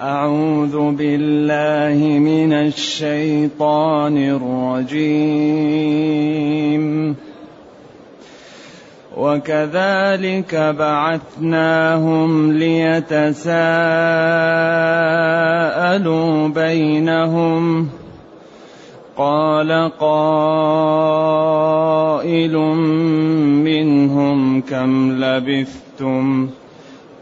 أعوذ بالله من الشيطان الرجيم. وكذلك بعثناهم ليتساءلوا بينهم. قال قائل منهم كم لبثتم؟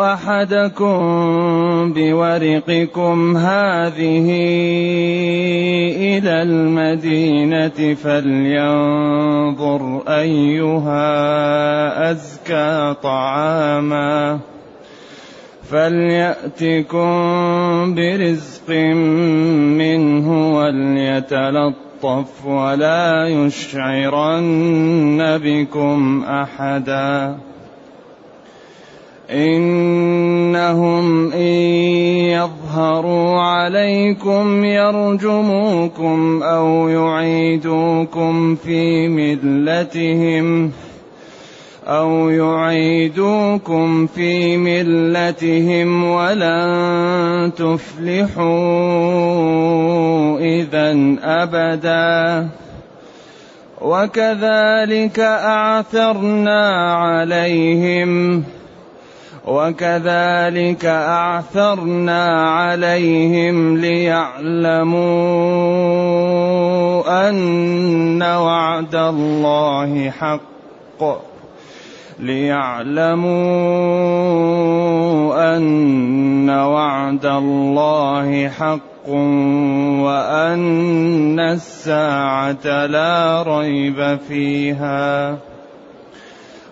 أحدكم بورقكم هذه إلى المدينة فلينظر أيها أزكى طعاما فليأتكم برزق منه وليتلطف ولا يشعرن بكم أحدا إنهم إن يظهروا عليكم يرجموكم أو يعيدوكم في ملتهم أو يعيدوكم في ملتهم ولن تفلحوا إذا أبدا. وكذلك أعثرنا عليهم وكذلك أعثرنا عليهم ليعلموا أن وعد الله حق. ليعلموا أن وعد الله حق وأن الساعة لا ريب فيها.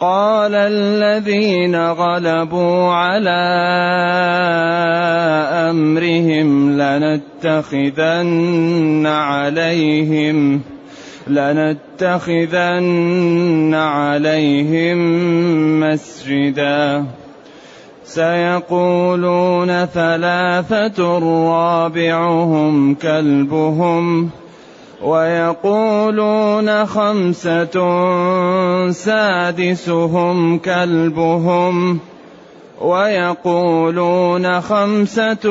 قال الذين غلبوا على أمرهم لنتخذن عليهم لنتخذن عليهم مسجدا. سيقولون ثلاثة رابعهم كلبهم. ويقولون خمسة سادسهم كلبهم ويقولون خمسة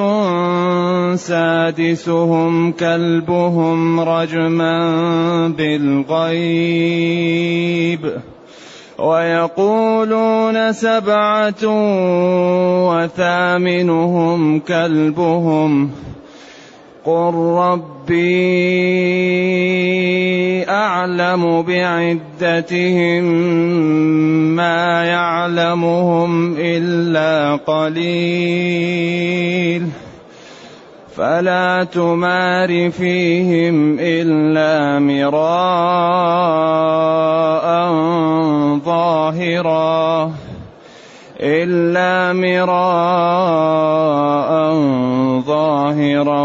سادسهم كلبهم رجما بالغيب ويقولون سبعة وثامنهم كلبهم قل ربي أعلم بعدتهم ما يعلمهم إلا قليل فلا تمار فيهم إلا مراء ظاهرا إلا مراء ظاهرا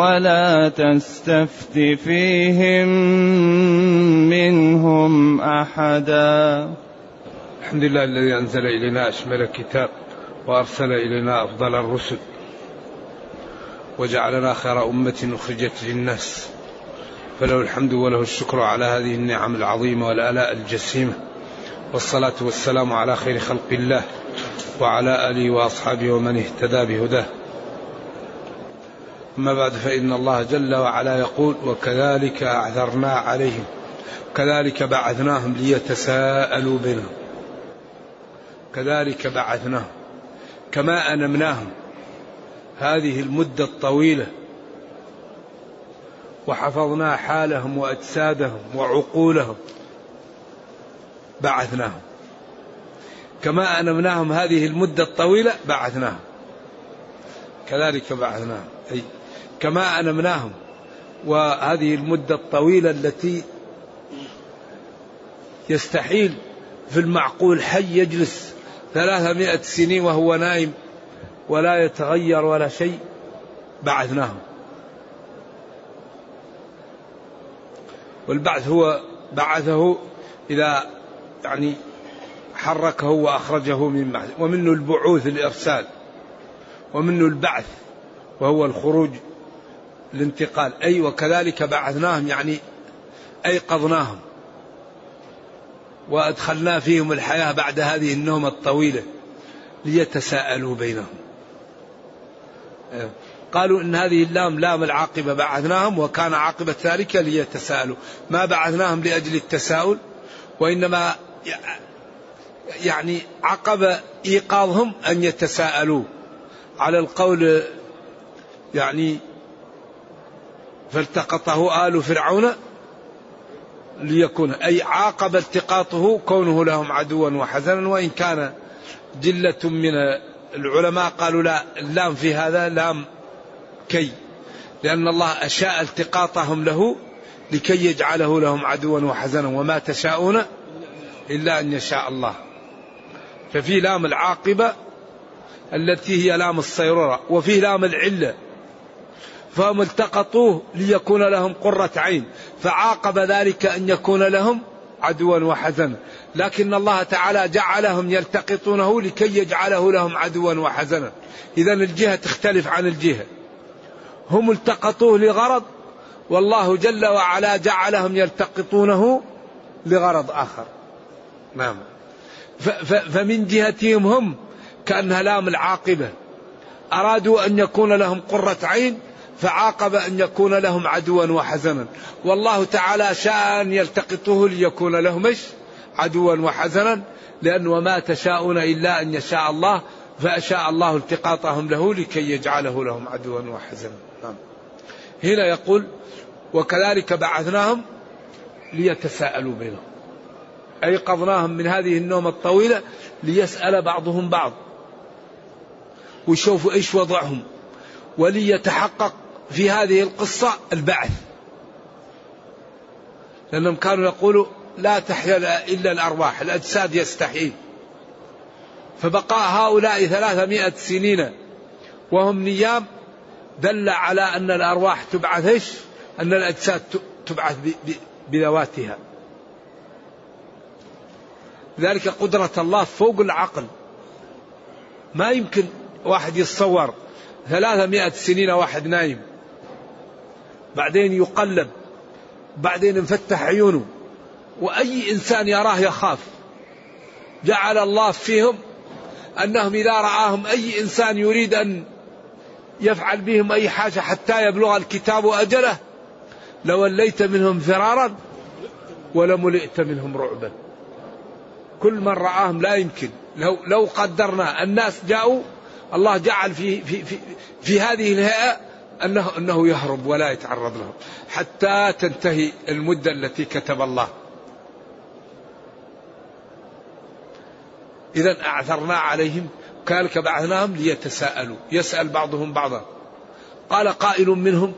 ولا تستفت فيهم منهم أحدا. الحمد لله الذي أنزل إلينا أشمل الكتاب وأرسل إلينا أفضل الرسل وجعلنا خير أمة أخرجت للناس. فله الحمد وله الشكر على هذه النعم العظيمة والآلاء الجسيمة. والصلاة والسلام على خير خلق الله وعلى آله وأصحابه ومن اهتدى بهداه. أما بعد فإن الله جل وعلا يقول وكذلك أعثرنا عليهم كذلك بعثناهم ليتساءلوا بينهم كذلك بعثناهم كما أنمناهم. هذه المدة الطويلة وحفظنا حالهم وأجسادهم وعقولهم بعثناهم كما أنمناهم هذه المدة الطويلة بعثناهم كذلك بعثناهم. أي كما أنمناهم. وهذه المدة الطويلة التي يستحيل في المعقول حي يجلس ثلاثمائة سنين وهو نائم ولا يتغير ولا شيء بعثناهم. والبعث هو بعثه إذا يعني حركه وأخرجه من بعث ومنه البعوث الإرسال. ومنه البعث وهو الخروج الانتقال. أي وكذلك بعثناهم يعني أيقظناهم. وأدخلنا فيهم الحياة بعد هذه النومة الطويلة ليتساءلوا بينهم. قالوا إن هذه اللام لام العاقبة بعثناهم وكان عاقبة ذلك ليتساءلوا. ما بعثناهم لأجل التساؤل وإنما يعني عقب إيقاظهم أن يتساءلوا. على القول يعني فالتقطه آل فرعون ليكون أي عاقب التقاطه كونه لهم عدوا وحزنا وإن كان جلة من العلماء قالوا لا اللام في هذا لام كي لأن الله أشاء التقاطهم له لكي يجعله لهم عدوا وحزنا وما تشاءون إلا أن يشاء الله. ففي لام العاقبة التي هي لام الصيرورة وفي لام العلة فهم التقطوه ليكون لهم قرة عين. فعاقب ذلك أن يكون لهم عدوا وحزنا. لكن الله تعالى جعلهم يلتقطونه لكي يجعله لهم عدوا وحزنا. إذا الجهة تختلف عن الجهة. هم التقطوه لغرض والله جل وعلا جعلهم يلتقطونه لغرض آخر. نعم. فمن جهتهم هم كأنها لام العاقبة. أرادوا أن يكون لهم قرة عين فعاقب أن يكون لهم عدوا وحزنا. والله تعالى شاء أن يلتقطه ليكون لهم عدوا وحزنا. لأن وما تشاءون إلا أن يشاء الله فأشاء الله التقاطهم له لكي يجعله لهم عدوا وحزنا. نعم. هنا يقول وكذلك بعثناهم ليتساءلوا بينهم. أيقظناهم من هذه النوم الطويلة ليسأل بعضهم بعض. ويشوفوا إيش وضعهم. وليتحقق في هذه القصة البعث. لأنهم كانوا يقولوا لا تحيا إلا الأرواح الأجساد يستحيل فبقاء هؤلاء ثلاثمائة سنين وهم نيام دل على أن الأرواح تبعث إيش؟ أن الأجساد تبعث بذواتها. ذلك قدرة الله فوق العقل. ما يمكن واحد يتصور ثلاثمائة سنين واحد نايم. بعدين يقلب بعدين انفتح عيونه. وأي إنسان يراه يخاف. جعل الله فيهم أنهم إذا رآهم أي إنسان يريد أن يفعل بهم أي حاجة حتى يبلغ الكتاب أجله لوليت منهم فرارا ولملئت منهم رعبا. كل من رآهم لا يمكن. لو لو قدرنا الناس جاءوا الله جعل في في في, في هذه الهيئة أنه أنه يهرب ولا يتعرض لهم حتى تنتهي المدة التي كتب الله. إذا أعثرنا عليهم كذلك بعثناهم ليتساءلوا. يسأل بعضهم بعضا. قال قائل منهم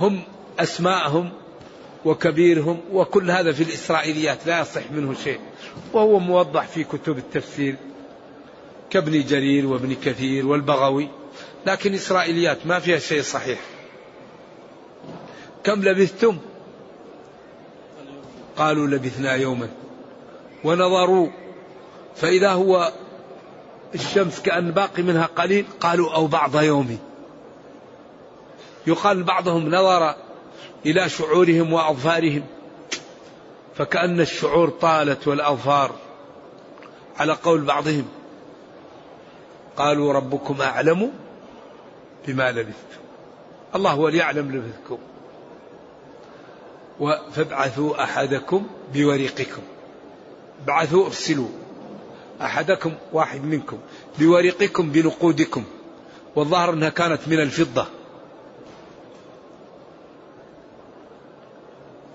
هم أسماءهم وكبيرهم وكل هذا في الإسرائيليات لا يصح منه شيء. وهو موضح في كتب التفسير كابن جرير وابن كثير والبغوي. لكن إسرائيليات ما فيها شيء صحيح. كم لبثتم؟ قالوا لبثنا يوما. ونظروا. فإذا هو الشمس كأن باقي منها قليل قالوا أو بعض يوم. يقال بعضهم نظر إلى شعورهم وأظفارهم. فكأن الشعور طالت والأظفار. على قول بعضهم. قالوا ربكم أعلم. بما لبثتم الله هو اللي يعلم لبثكم فابعثوا أحدكم بورقكم. بعثوا أرسلوا. أحدكم واحد منكم بورقكم بنقودكم. والظاهر أنها كانت من الفضة.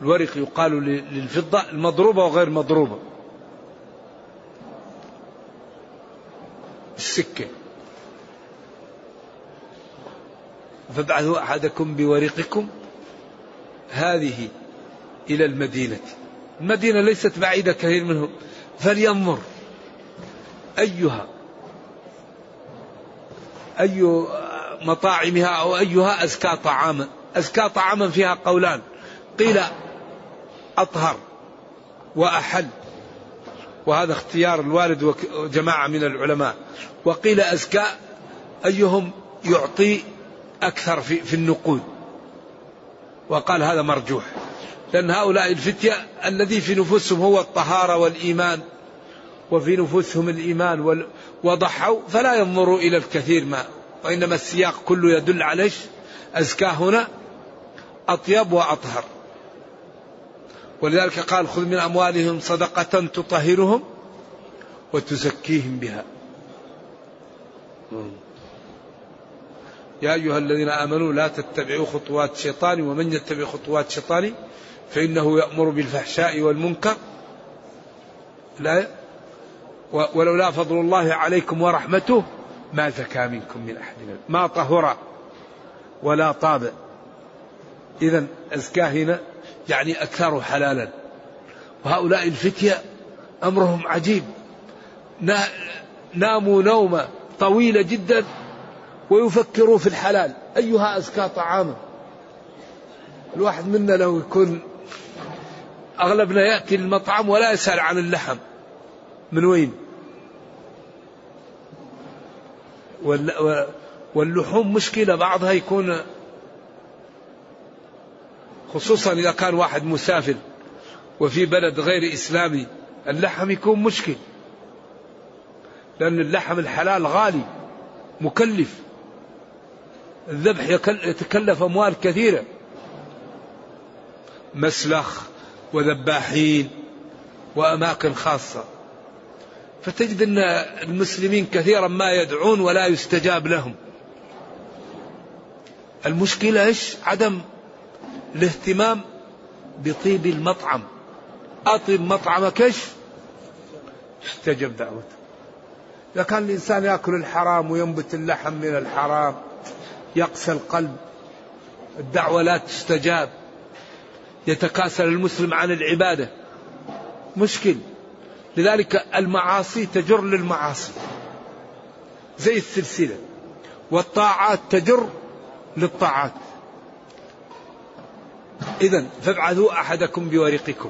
الورق يقال للفضة المضروبة وغير مضروبة. السكة. فابعثوا أحدكم بورقكم هذه إلى المدينة. المدينة ليست بعيدة كثير منهم. فلينظر. أيها أي مطاعمها أو أيها أزكى طعاما. أزكى طعاما فيها قولان. قيل أطهر وأحل. وهذا اختيار الوالد وجماعة من العلماء. وقيل أزكى أيهم يعطي أكثر في, في النقود. وقال هذا مرجوح. لأن هؤلاء الفتية الذي في نفوسهم هو الطهارة والإيمان وفي نفوسهم الإيمان وضحوا فلا ينظروا إلى الكثير ما. وإنما السياق كله يدل على أزكى هنا أطيب وأطهر. ولذلك قال خذ من أموالهم صدقة تطهرهم وتزكيهم بها. يا أيها الذين آمنوا لا تتبعوا خطوات الشيطان ومن يتبع خطوات الشيطان فإنه يأمر بالفحشاء والمنكر. لا؟ ولولا فضل الله عليكم ورحمته ما زكى منكم من أحد. ما طهر ولا طاب. إذا أزكى هنا يعني أكثر حلالا. وهؤلاء الفتية أمرهم عجيب. ناموا نومة طويلة جدا ويفكروا في الحلال. أيها أزكى طعاما. الواحد منا لو يكون أغلبنا يأتي المطعم ولا يسأل عن اللحم. من وين؟ واللحوم مشكلة. بعضها يكون خصوصا إذا كان واحد مسافر وفي بلد غير إسلامي اللحم يكون مشكل. لأن اللحم الحلال غالي مكلف. الذبح يتكلف أموال كثيرة. مسلخ وذباحين وأماكن خاصة. فتجد أن المسلمين كثيرا ما يدعون ولا يستجاب لهم. المشكلة إيش؟ عدم الاهتمام بطيب المطعم. أطيب مطعمك إيش؟ استجب دعوته. إذا كان الإنسان يأكل الحرام وينبت اللحم من الحرام يقسى القلب. الدعوة لا تستجاب. يتكاسل المسلم عن العبادة. مشكل. لذلك المعاصي تجر للمعاصي. زي السلسلة. والطاعات تجر للطاعات. إذا فابعثوا أحدكم بورقكم.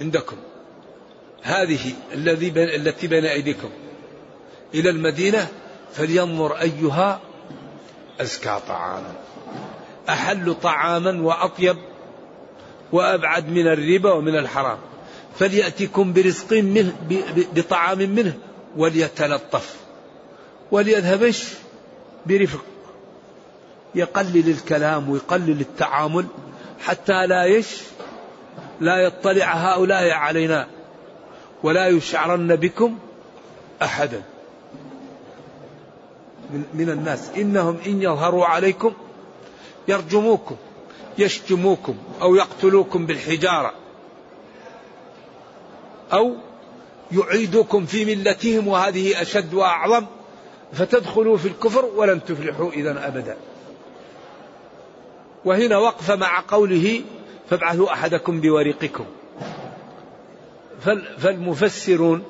عندكم. هذه الذي التي بين أيديكم. إلى المدينة فلينظر أيها أزكى طعاما. أحل طعاما وأطيب وأبعد من الربا ومن الحرام. فليأتكم برزق منه بطعام منه وليتلطف. وليذهب برفق. يقلل الكلام ويقلل التعامل حتى لا يش لا يطلع هؤلاء علينا. ولا يشعرن بكم أحدا. من الناس. إنهم إن يظهروا عليكم يرجموكم يشتموكم أو يقتلوكم بالحجارة أو يعيدوكم في ملتهم وهذه أشد وأعظم فتدخلوا في الكفر ولن تفلحوا إذا أبدا. وهنا وقف مع قوله فابعثوا أحدكم بورقكم فالمفسرون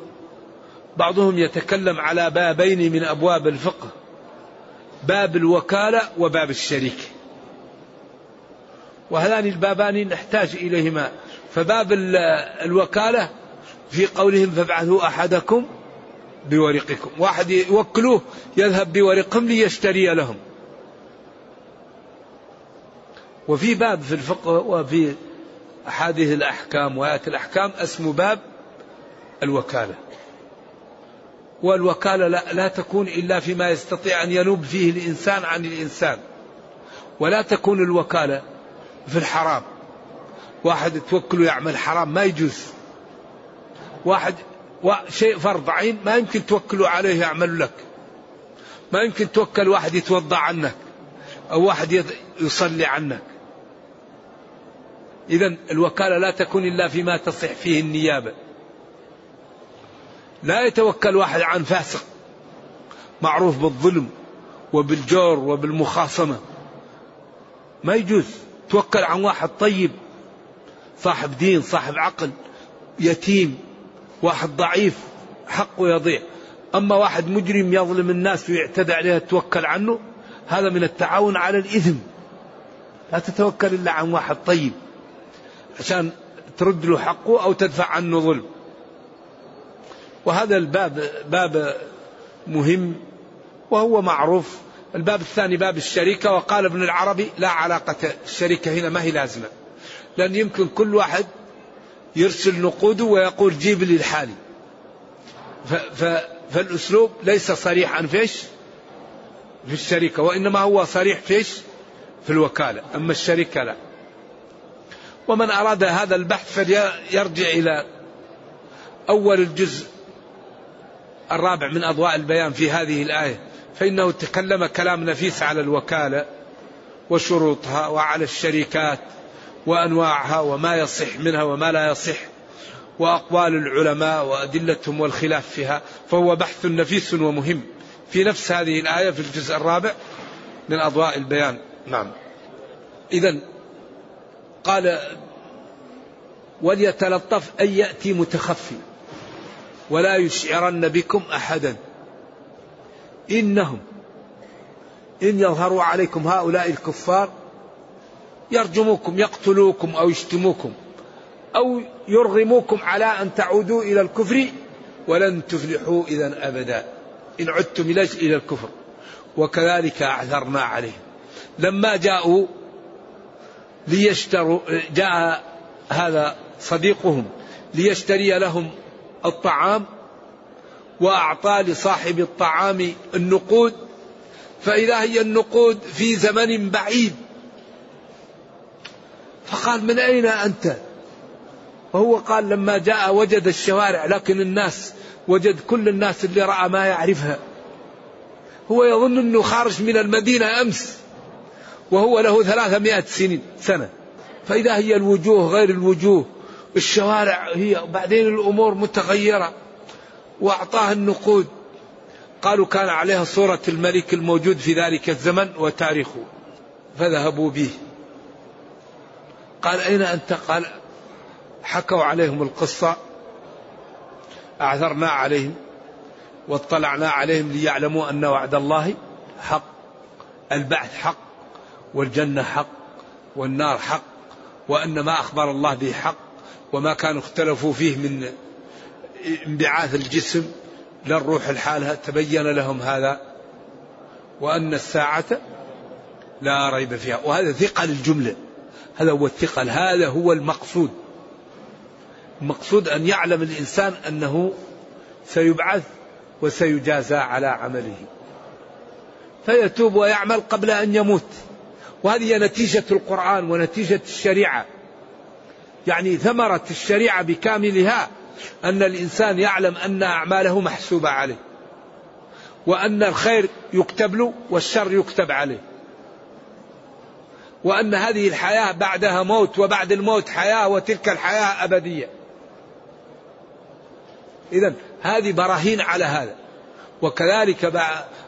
بعضهم يتكلم على بابين من أبواب الفقه. باب الوكالة وباب الشريك. وهذان البابان نحتاج إليهما. فباب الوكالة في قولهم فابعثوا أحدكم بورقكم. واحد يوكلوه يذهب بورقهم ليشتري لهم. وفي باب في الفقه وفي أحاديث الأحكام وآيات الأحكام اسمه باب الوكالة. والوكالة لا, لا تكون إلا فيما يستطيع أن ينوب فيه الإنسان عن الإنسان. ولا تكون الوكالة في الحرام. واحد توكله يعمل حرام ما يجوز. واحد شيء فرض عين ما يمكن توكله عليه يعمل لك. ما يمكن توكل واحد يتوضأ عنك أو واحد يصلي عنك. إذا الوكالة لا تكون إلا فيما تصح فيه النيابة. لا يتوكل واحد عن فاسق. معروف بالظلم وبالجور وبالمخاصمة. ما يجوز. توكل عن واحد طيب صاحب دين صاحب عقل يتيم واحد ضعيف حقه يضيع. أما واحد مجرم يظلم الناس ويعتدى عليها توكل عنه هذا من التعاون على الإثم. لا تتوكل إلا عن واحد طيب. عشان ترد له حقه أو تدفع عنه ظلم. وهذا الباب باب مهم وهو معروف. الباب الثاني باب الشركة وقال ابن العربي لا علاقة الشركة هنا ما هي لازمة لأن يمكن كل واحد يرسل نقوده ويقول جيب لي الحالي. فالأسلوب ليس صريحا فيش في الشركة وإنما هو صريح فيش في الوكالة. أما الشركة لا. ومن أراد هذا البحث فليرجع إلى أول الجزء الرابع من أضواء البيان في هذه الآية فإنه تكلم كلام نفيس على الوكالة وشروطها وعلى الشركات وأنواعها وما يصح منها وما لا يصح وأقوال العلماء وأدلتهم والخلاف فيها فهو بحث نفيس ومهم. في نفس هذه الآية في الجزء الرابع من أضواء البيان. نعم. إذا قال وليتلطف أن يأتي متخفي. ولا يشعرن بكم أحدا. إنهم إن يظهروا عليكم هؤلاء الكفار يرجموكم يقتلوكم أو يشتموكم أو يرغموكم على أن تعودوا إلى الكفر ولن تفلحوا إذا أبدا. إن عدتم إلى الكفر. وكذلك أعذرنا عليهم. لما جاءوا ليشتروا جاء هذا صديقهم ليشتري لهم الطعام وأعطى لصاحب الطعام النقود فإذا هي النقود في زمن بعيد. فقال من أين أنت؟ وهو قال لما جاء وجد الشوارع لكن الناس وجد كل الناس اللي رأى ما يعرفها. هو يظن أنه خارج من المدينة أمس وهو له ثلاثمائة سنين سنة. فإذا هي الوجوه غير الوجوه الشوارع هي بعدين الأمور متغيرة وأعطاه النقود. قالوا كان عليها صورة الملك الموجود في ذلك الزمن وتاريخه. فذهبوا به. قال أين أنت؟ قال حكوا عليهم القصة. أعثرنا عليهم واطلعنا عليهم ليعلموا أن وعد الله حق البعث حق والجنة حق والنار حق وأن ما أخبر الله به حق. وما كانوا اختلفوا فيه من انبعاث الجسم للروح الحالة تبين لهم هذا وأن الساعة لا ريب فيها. وهذا ثقل الجملة هذا هو الثقل هذا هو المقصود. المقصود أن يعلم الإنسان أنه سيبعث وسيجازى على عمله. فيتوب ويعمل قبل أن يموت. وهذه نتيجة القرآن ونتيجة الشريعة. يعني ثمرة الشريعة بكاملها أن الإنسان يعلم أن أعماله محسوبة عليه وأن الخير يكتب له والشر يكتب عليه وأن هذه الحياة بعدها موت وبعد الموت حياة وتلك الحياة أبدية. إذا هذه براهين على هذا وكذلك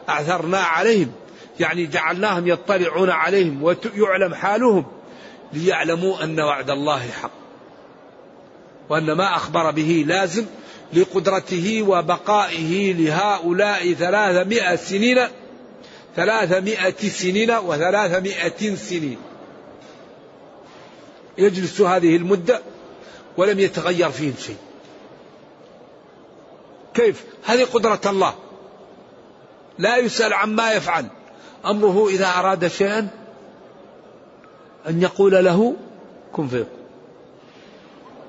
أعثرنا عليهم يعني جعلناهم يطلعون عليهم ويعلم حالهم ليعلموا أن وعد الله حق. وأن ما أخبر به لازم لقدرته وبقائه لهؤلاء ثلاثمائة سنين ثلاثمائة سنين وثلاثمائة سنين. يجلس هذه المدة ولم يتغير فيهم شيء. كيف؟ هذه قدرة الله. لا يسأل عما يفعل. أمره إذا أراد شيئا أن يقول له كن فيكون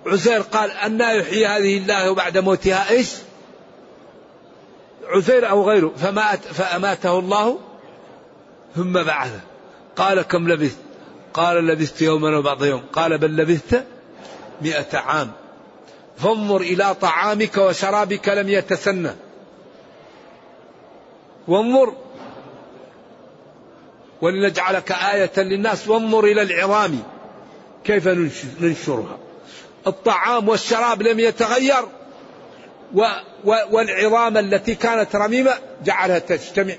عزير قال أن يحيي هذه الله بعد موتها إيش؟ عزير أو غيره فمات فأماته الله ثم بعثه. قال كم لبثت؟ قال لبثت يوما وبعض يوم. قال بل لبثت مئة عام. فانظر إلى طعامك وشرابك لم يتسنى وانظر. ولنجعلك آية للناس. وانظر إلى العظام. كيف ننشرها؟ الطعام والشراب لم يتغير والعظام التي كانت رميمة جعلها تجتمع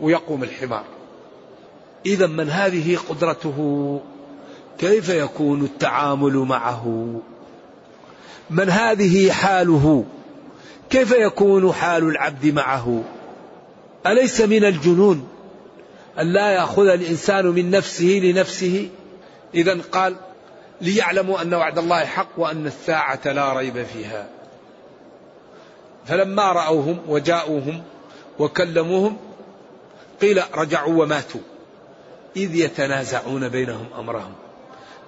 ويقوم الحمار. إذا من هذه قدرته؟ كيف يكون التعامل معه؟ من هذه حاله؟ كيف يكون حال العبد معه؟ أليس من الجنون أن لا يأخذ الإنسان من نفسه لنفسه؟ إذا قال ليعلموا أن وعد الله حق وأن الساعة لا ريب فيها. فلما رأوهم وجاءوهم وكلموهم قيل رجعوا وماتوا. إذ يتنازعون بينهم أمرهم.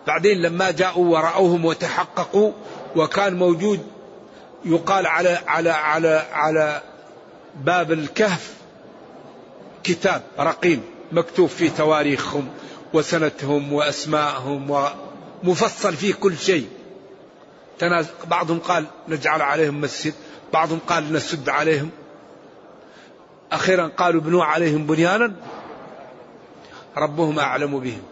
بعدين لما جاءوا ورأوهم وتحققوا وكان موجود يقال على على على على باب الكهف كتاب رقيم مكتوب فيه تواريخهم وسنتهم وأسماءهم ومفصل فيه كل شيء. بعضهم قال نجعل عليهم مسجد بعضهم قال نسد عليهم. أخيرا قالوا ابنوا عليهم بنيانا ربهم أعلم بهم.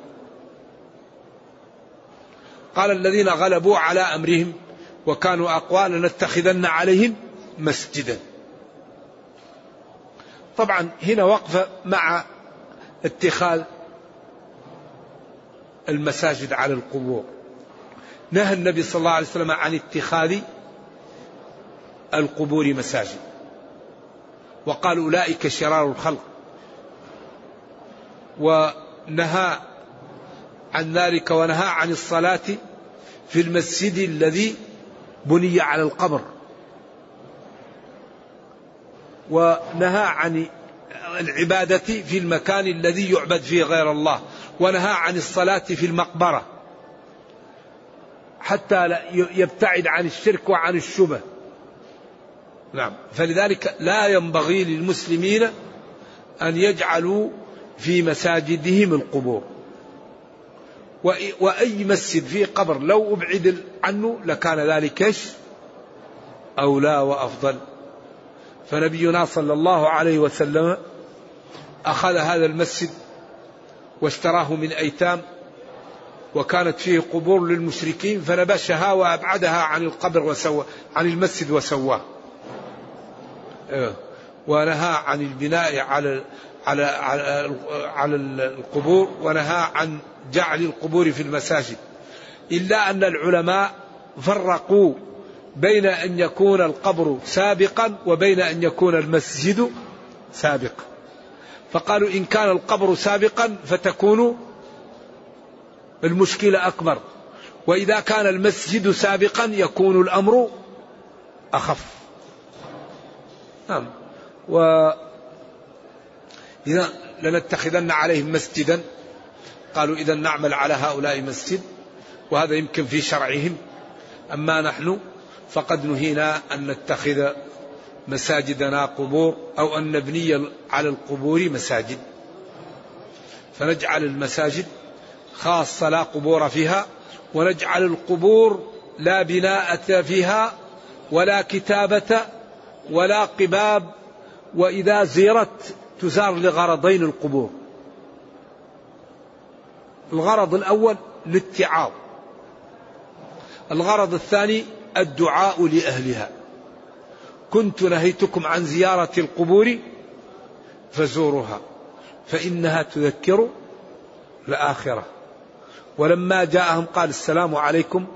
قال الذين غلبوا على أمرهم وكانوا أقوى لنتخذن عليهم مسجدا. طبعا هنا وقفة مع اتخاذ المساجد على القبور. نهى النبي صلى الله عليه وسلم عن اتخاذ القبور مساجد. وقال أولئك شرار الخلق. ونهى عن ذلك ونهى عن الصلاة في المسجد الذي بني على القبر. ونهى عن العبادة في المكان الذي يعبد فيه غير الله. ونهى عن الصلاة في المقبرة حتى يبتعد عن الشرك وعن الشبه. نعم. فلذلك لا ينبغي للمسلمين أن يجعلوا في مساجدهم القبور. وأي مسجد فيه قبر لو أبعد عنه لكان ذلك أولى وأفضل. فنبينا صلى الله عليه وسلم أخذ هذا المسجد واشتراه من أيتام وكانت فيه قبور للمشركين فنبشها وأبعدها عن القبر وسوى عن المسجد وسواه. إيه. ونهى عن البناء على على على, على القبور ونهى عن جعل القبور في المساجد. إلا أن العلماء فرقوا بين أن يكون القبر سابقا وبين أن يكون المسجد سابقا. فقالوا إن كان القبر سابقا فتكون المشكلة أكبر. وإذا كان المسجد سابقا يكون الأمر أخف. نعم. و إذا لنتخذن عليهم مسجدا. قالوا إذا نعمل على هؤلاء مسجد وهذا يمكن في شرعهم. أما نحن فقد نهينا أن نتخذ مساجدنا قبور أو أن نبني على القبور مساجد. فنجعل المساجد خاصة لا قبور فيها ونجعل القبور لا بناء فيها ولا كتابة ولا قباب وإذا زيرت تزار لغرضين القبور. الغرض الأول الاتعاظ. الغرض الثاني الدعاء لأهلها. كنت نهيتكم عن زيارة القبور فزوروها فإنها تذكر الآخرة. ولما جاءهم قال السلام عليكم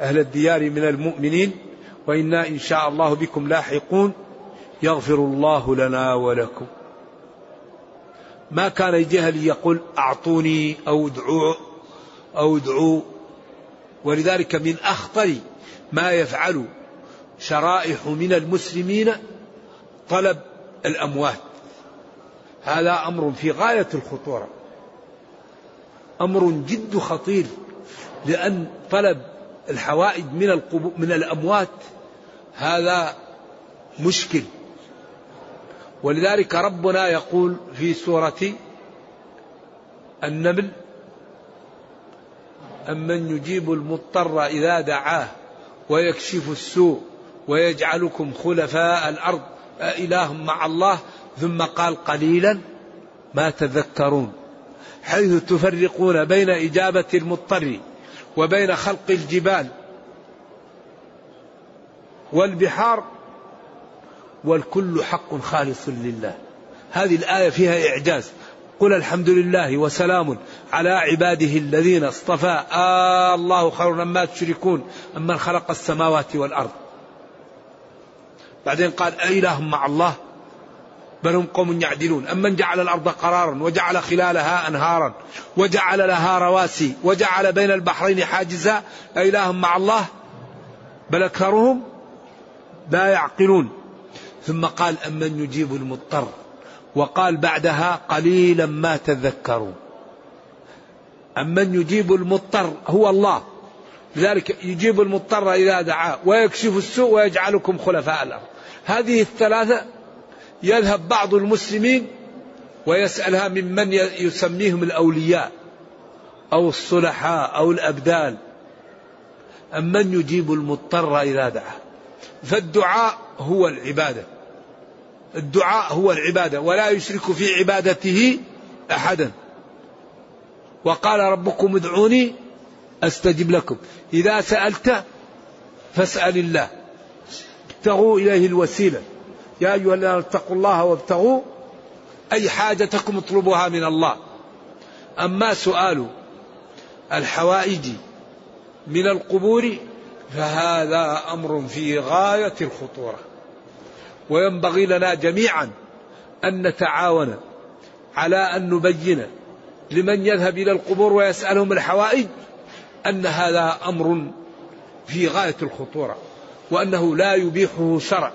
أهل الديار من المؤمنين وإنا إن شاء الله بكم لاحقون يغفر الله لنا ولكم. ما كان يجيها ليقول أعطوني أو ادعوا أو ادعوا. ولذلك من أخطر ما يفعل شرائح من المسلمين طلب الأموات. هذا أمر في غاية الخطورة. أمر جد خطير لأن طلب الحوائج من من الأموات هذا مشكل. ولذلك ربنا يقول في سورة النمل أمن يجيب المضطر إذا دعاه ويكشف السوء ويجعلكم خلفاء الأرض أإله مع الله. ثم قال قليلا ما تذكرون حيث تفرقون بين إجابة المضطر وبين خلق الجبال والبحار والكل حق خالص لله. هذه الآية فيها إعجاز. قل الحمد لله وسلام على عباده الذين اصطفى. آه الله خير مما تشركون أمن خلق السماوات والأرض. بعدين قال أإله مع الله بل هم قوم يعدلون. أمن جعل الأرض قرارا وجعل خلالها أنهارا وجعل لها رواسي وجعل بين البحرين حاجزا أإله مع الله بل أكثرهم لا يعقلون. ثم قال أمن يجيب المضطر؟ وقال بعدها قليلا ما تذكرون. أمن يجيب المضطر هو الله. لذلك يجيب المضطر إذا دعاه ويكشف السوء ويجعلكم خلفاء الأرض. هذه الثلاثة يذهب بعض المسلمين ويسألها ممن يسميهم الأولياء أو الصلحاء أو الأبدال. أمن يجيب المضطر إذا دعاه؟ فالدعاء هو العبادة. الدعاء هو العبادة ولا يشرك في عبادته أحدا. وقال ربكم ادعوني أستجب لكم. إذا سألت فاسأل الله. ابتغوا إليه الوسيلة. يا أيها الذين اتقوا الله وابتغوا. أي حاجتكم اطلبوها من الله. أما سؤال الحوائج من القبور فهذا أمر في غاية الخطورة. وينبغي لنا جميعا أن نتعاون على أن نبين لمن يذهب إلى القبور ويسألهم الحوائج أن هذا أمر في غاية الخطورة وأنه لا يبيحه شرع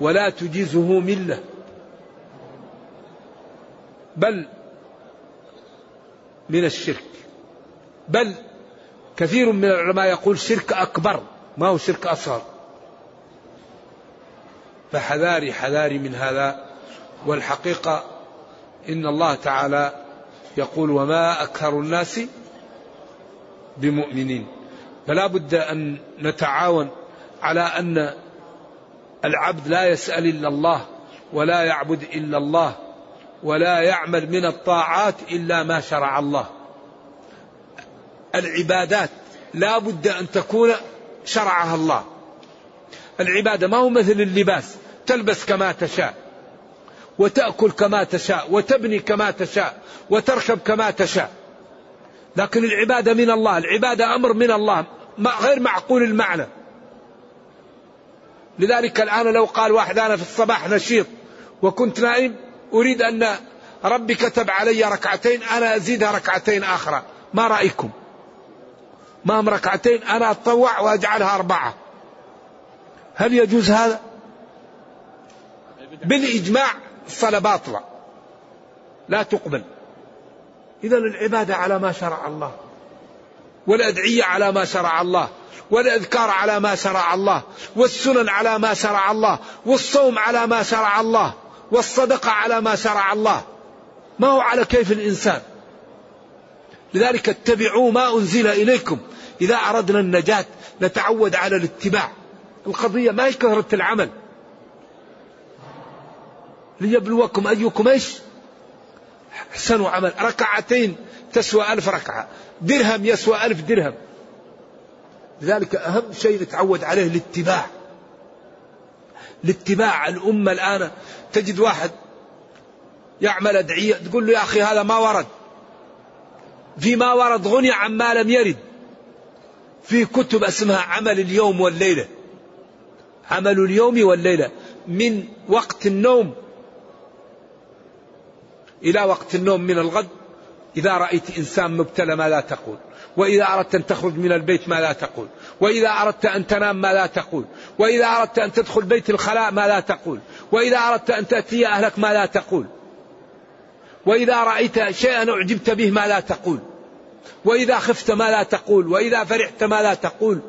ولا تجيزه ملة. بل من الشرك. بل كثير من العلماء يقول شرك أكبر ما هو شرك أصغر. فحذاري حذاري من هذا. والحقيقة إن الله تعالى يقول وما أكثر الناس بمؤمنين. فلا بد أن نتعاون على أن العبد لا يسأل إلا الله ولا يعبد إلا الله ولا يعمل من الطاعات إلا ما شرع الله. العبادات لا بد أن تكون شرعها الله. العبادة ما هو مثل اللباس تلبس كما تشاء وتأكل كما تشاء وتبني كما تشاء وتركب كما تشاء. لكن العبادة من الله العبادة أمر من الله غير معقول المعنى. لذلك الآن لو قال واحد أنا في الصباح نشيط وكنت نائم أريد أن ربي كتب علي ركعتين أنا أزيدها ركعتين آخرى ما رأيكم؟ ما هم ركعتين؟ أنا أتطوع وأجعلها أربعة. هل يجوز هذا؟ بالإجماع الصلاة باطلة. لا تقبل. إذا العبادة على ما شرع الله. والأدعية على ما شرع الله. والأذكار على ما شرع الله. والسنن على ما شرع الله. والصوم على ما شرع الله. والصدقة على ما شرع الله. ما هو على كيف الإنسان. لذلك اتبعوا ما أنزل إليكم. إذا أردنا النجاة نتعود على الاتباع. القضية ما هي كثرة العمل. ليبلوكم أيكم إيش؟ أحسن عمل. ركعتين تسوى ألف ركعة. درهم يسوى ألف درهم. لذلك أهم شيء نتعود عليه الاتباع. الاتباع. الأمة الآن تجد واحد يعمل أدعية تقول له يا أخي هذا ما ورد. في ما ورد غني عما لم يرد. في كتب اسمها عمل اليوم والليلة. عمل اليوم والليلة. من وقت النوم إلى وقت النوم من الغد إذا رأيت إنسان مبتلى ماذا تقول وإذا أردت أن تخرج من البيت ماذا تقول وإذا أردت أن تنام ماذا تقول وإذا أردت أن تدخل بيت الخلاء ماذا تقول وإذا أردت أن تأتي أهلك ماذا تقول وإذا رأيت شيئا أعجبت به ماذا تقول وإذا خفت ماذا تقول وإذا فرحت ماذا تقول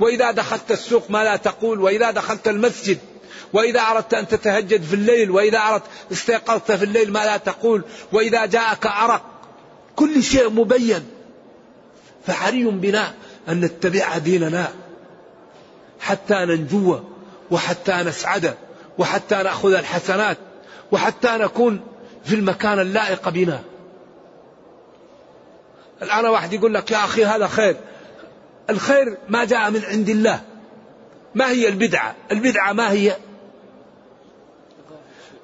وإذا دخلت السوق ماذا تقول وإذا دخلت المسجد وإذا أردت أن تتهجد في الليل وإذا أردت استيقظت في الليل ماذا تقول وإذا جاءك أرق كل شيء مبين. فحري بنا أن نتبع ديننا حتى ننجو وحتى نسعد وحتى نأخذ الحسنات وحتى نكون في المكان اللائق بنا. الآن واحد يقول لك يا أخي هذا خير. الخير ما جاء من عند الله. ما هي البدعة؟ البدعة ما هي؟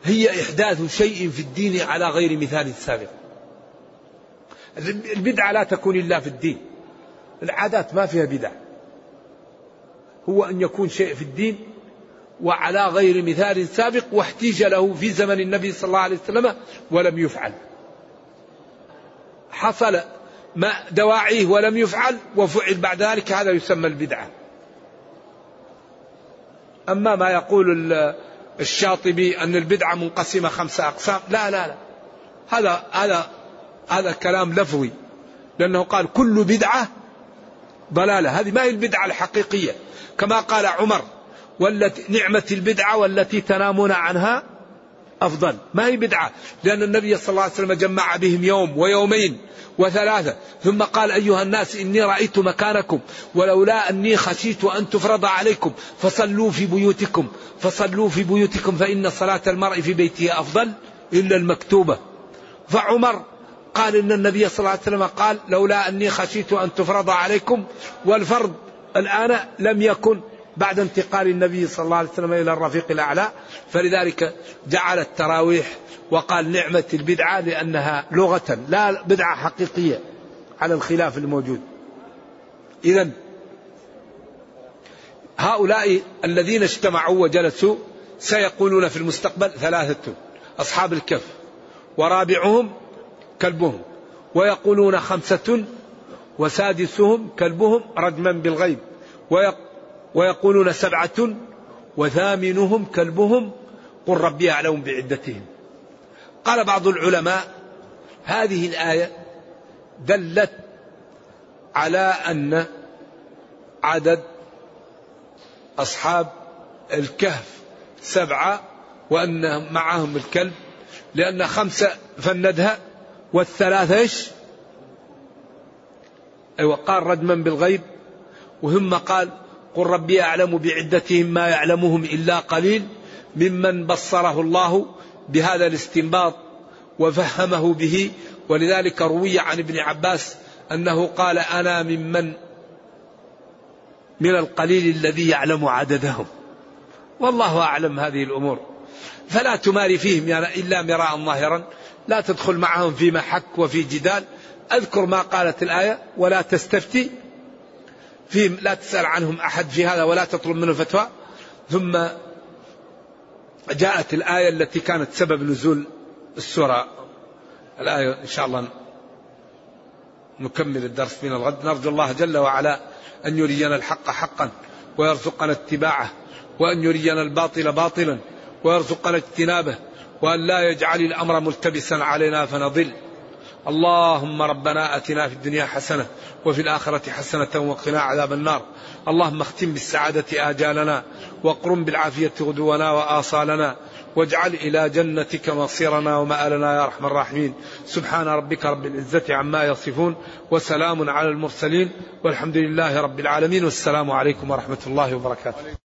هي إحداث شيء في الدين على غير مثال سابق. البدعة لا تكون إلا في الدين. العادات ما فيها بدع. هو أن يكون شيء في الدين وعلى غير مثال سابق واحتيج له في زمن النبي صلى الله عليه وسلم ولم يفعل. حصل ما دواعيه ولم يفعل وفعل بعد ذلك هذا يسمى البدعة. أما ما يقول الشاطبي أن البدعة منقسمة خمسة أقسام. لا لا لا. هذا هذا هذا كلام لفظي. لأنه قال كل بدعة ضلالة. هذه ما هي البدعة الحقيقية. كما قال عمر والتي نعمة البدعة والتي تنامون عنها أفضل. ما هي بدعة؟ لأن النبي صلى الله عليه وسلم جمع بهم يوم ويومين وثلاثة. ثم قال أيها الناس إني رأيت مكانكم ولولا أني خشيت أن تفرض عليكم فصلوا في بيوتكم. فصلوا في بيوتكم فإن صلاة المرء في بيته أفضل إلا المكتوبة. فعمر قال إن النبي صلى الله عليه وسلم قال لولا أني خشيت أن تفرض عليكم والفرض الآن لم يكن بعد انتقال النبي صلى الله عليه وسلم إلى الرفيق الأعلى فلذلك جعل التراويح وقال نعمة البدعة لأنها لغة لا بدعة حقيقية على الخلاف الموجود. إذا هؤلاء الذين اجتمعوا وجلسوا سيقولون في المستقبل ثلاثة أصحاب الكهف ورابعهم كلبهم ويقولون خمسة وسادسهم كلبهم رجما بالغيب ويقولون سبعة وثامنهم كلبهم قل ربي أعلم بعدتهم. قال بعض العلماء هذه الآية دلت على أن عدد أصحاب الكهف سبعة وأن معهم الكلب لأن خمسة فندها والثلاثة إيش؟ أيوة قال رجما بالغيب وهم قال قل ربي أعلم بعدتهم ما يعلمهم إلا قليل ممن بصره الله بهذا الاستنباط وفهمه به. ولذلك روي عن ابن عباس أنه قال أنا ممن من القليل الذي يعلم عددهم. والله أعلم هذه الأمور. فلا تماري فيهم يعني إلا مراء ظاهرا. لا تدخل معهم في محك وفي جدال. أذكر ما قالت الآية ولا تستفتي فيهم لا تسأل عنهم أحد في هذا ولا تطلب منه فتوى. ثم جاءت الآية التي كانت سبب نزول السورة. الآية إن شاء الله نكمل الدرس من الغد. نرجو الله جل وعلا أن يرينا الحق حقا ويرزقنا اتباعه وأن يرينا الباطل باطلا ويرزقنا اجتنابه وأن لا يجعل الأمر ملتبسا علينا فنضل. اللهم ربنا آتنا في الدنيا حسنة وفي الآخرة حسنة وقنا عذاب النار. اللهم اختم بالسعادة آجالنا واقرم بالعافية غدونا وآصالنا واجعل إلى جنتك مصيرنا ومآلنا يا أرحم الراحمين. سبحان ربك رب العزة عما يصفون وسلام على المرسلين والحمد لله رب العالمين والسلام عليكم ورحمة الله وبركاته.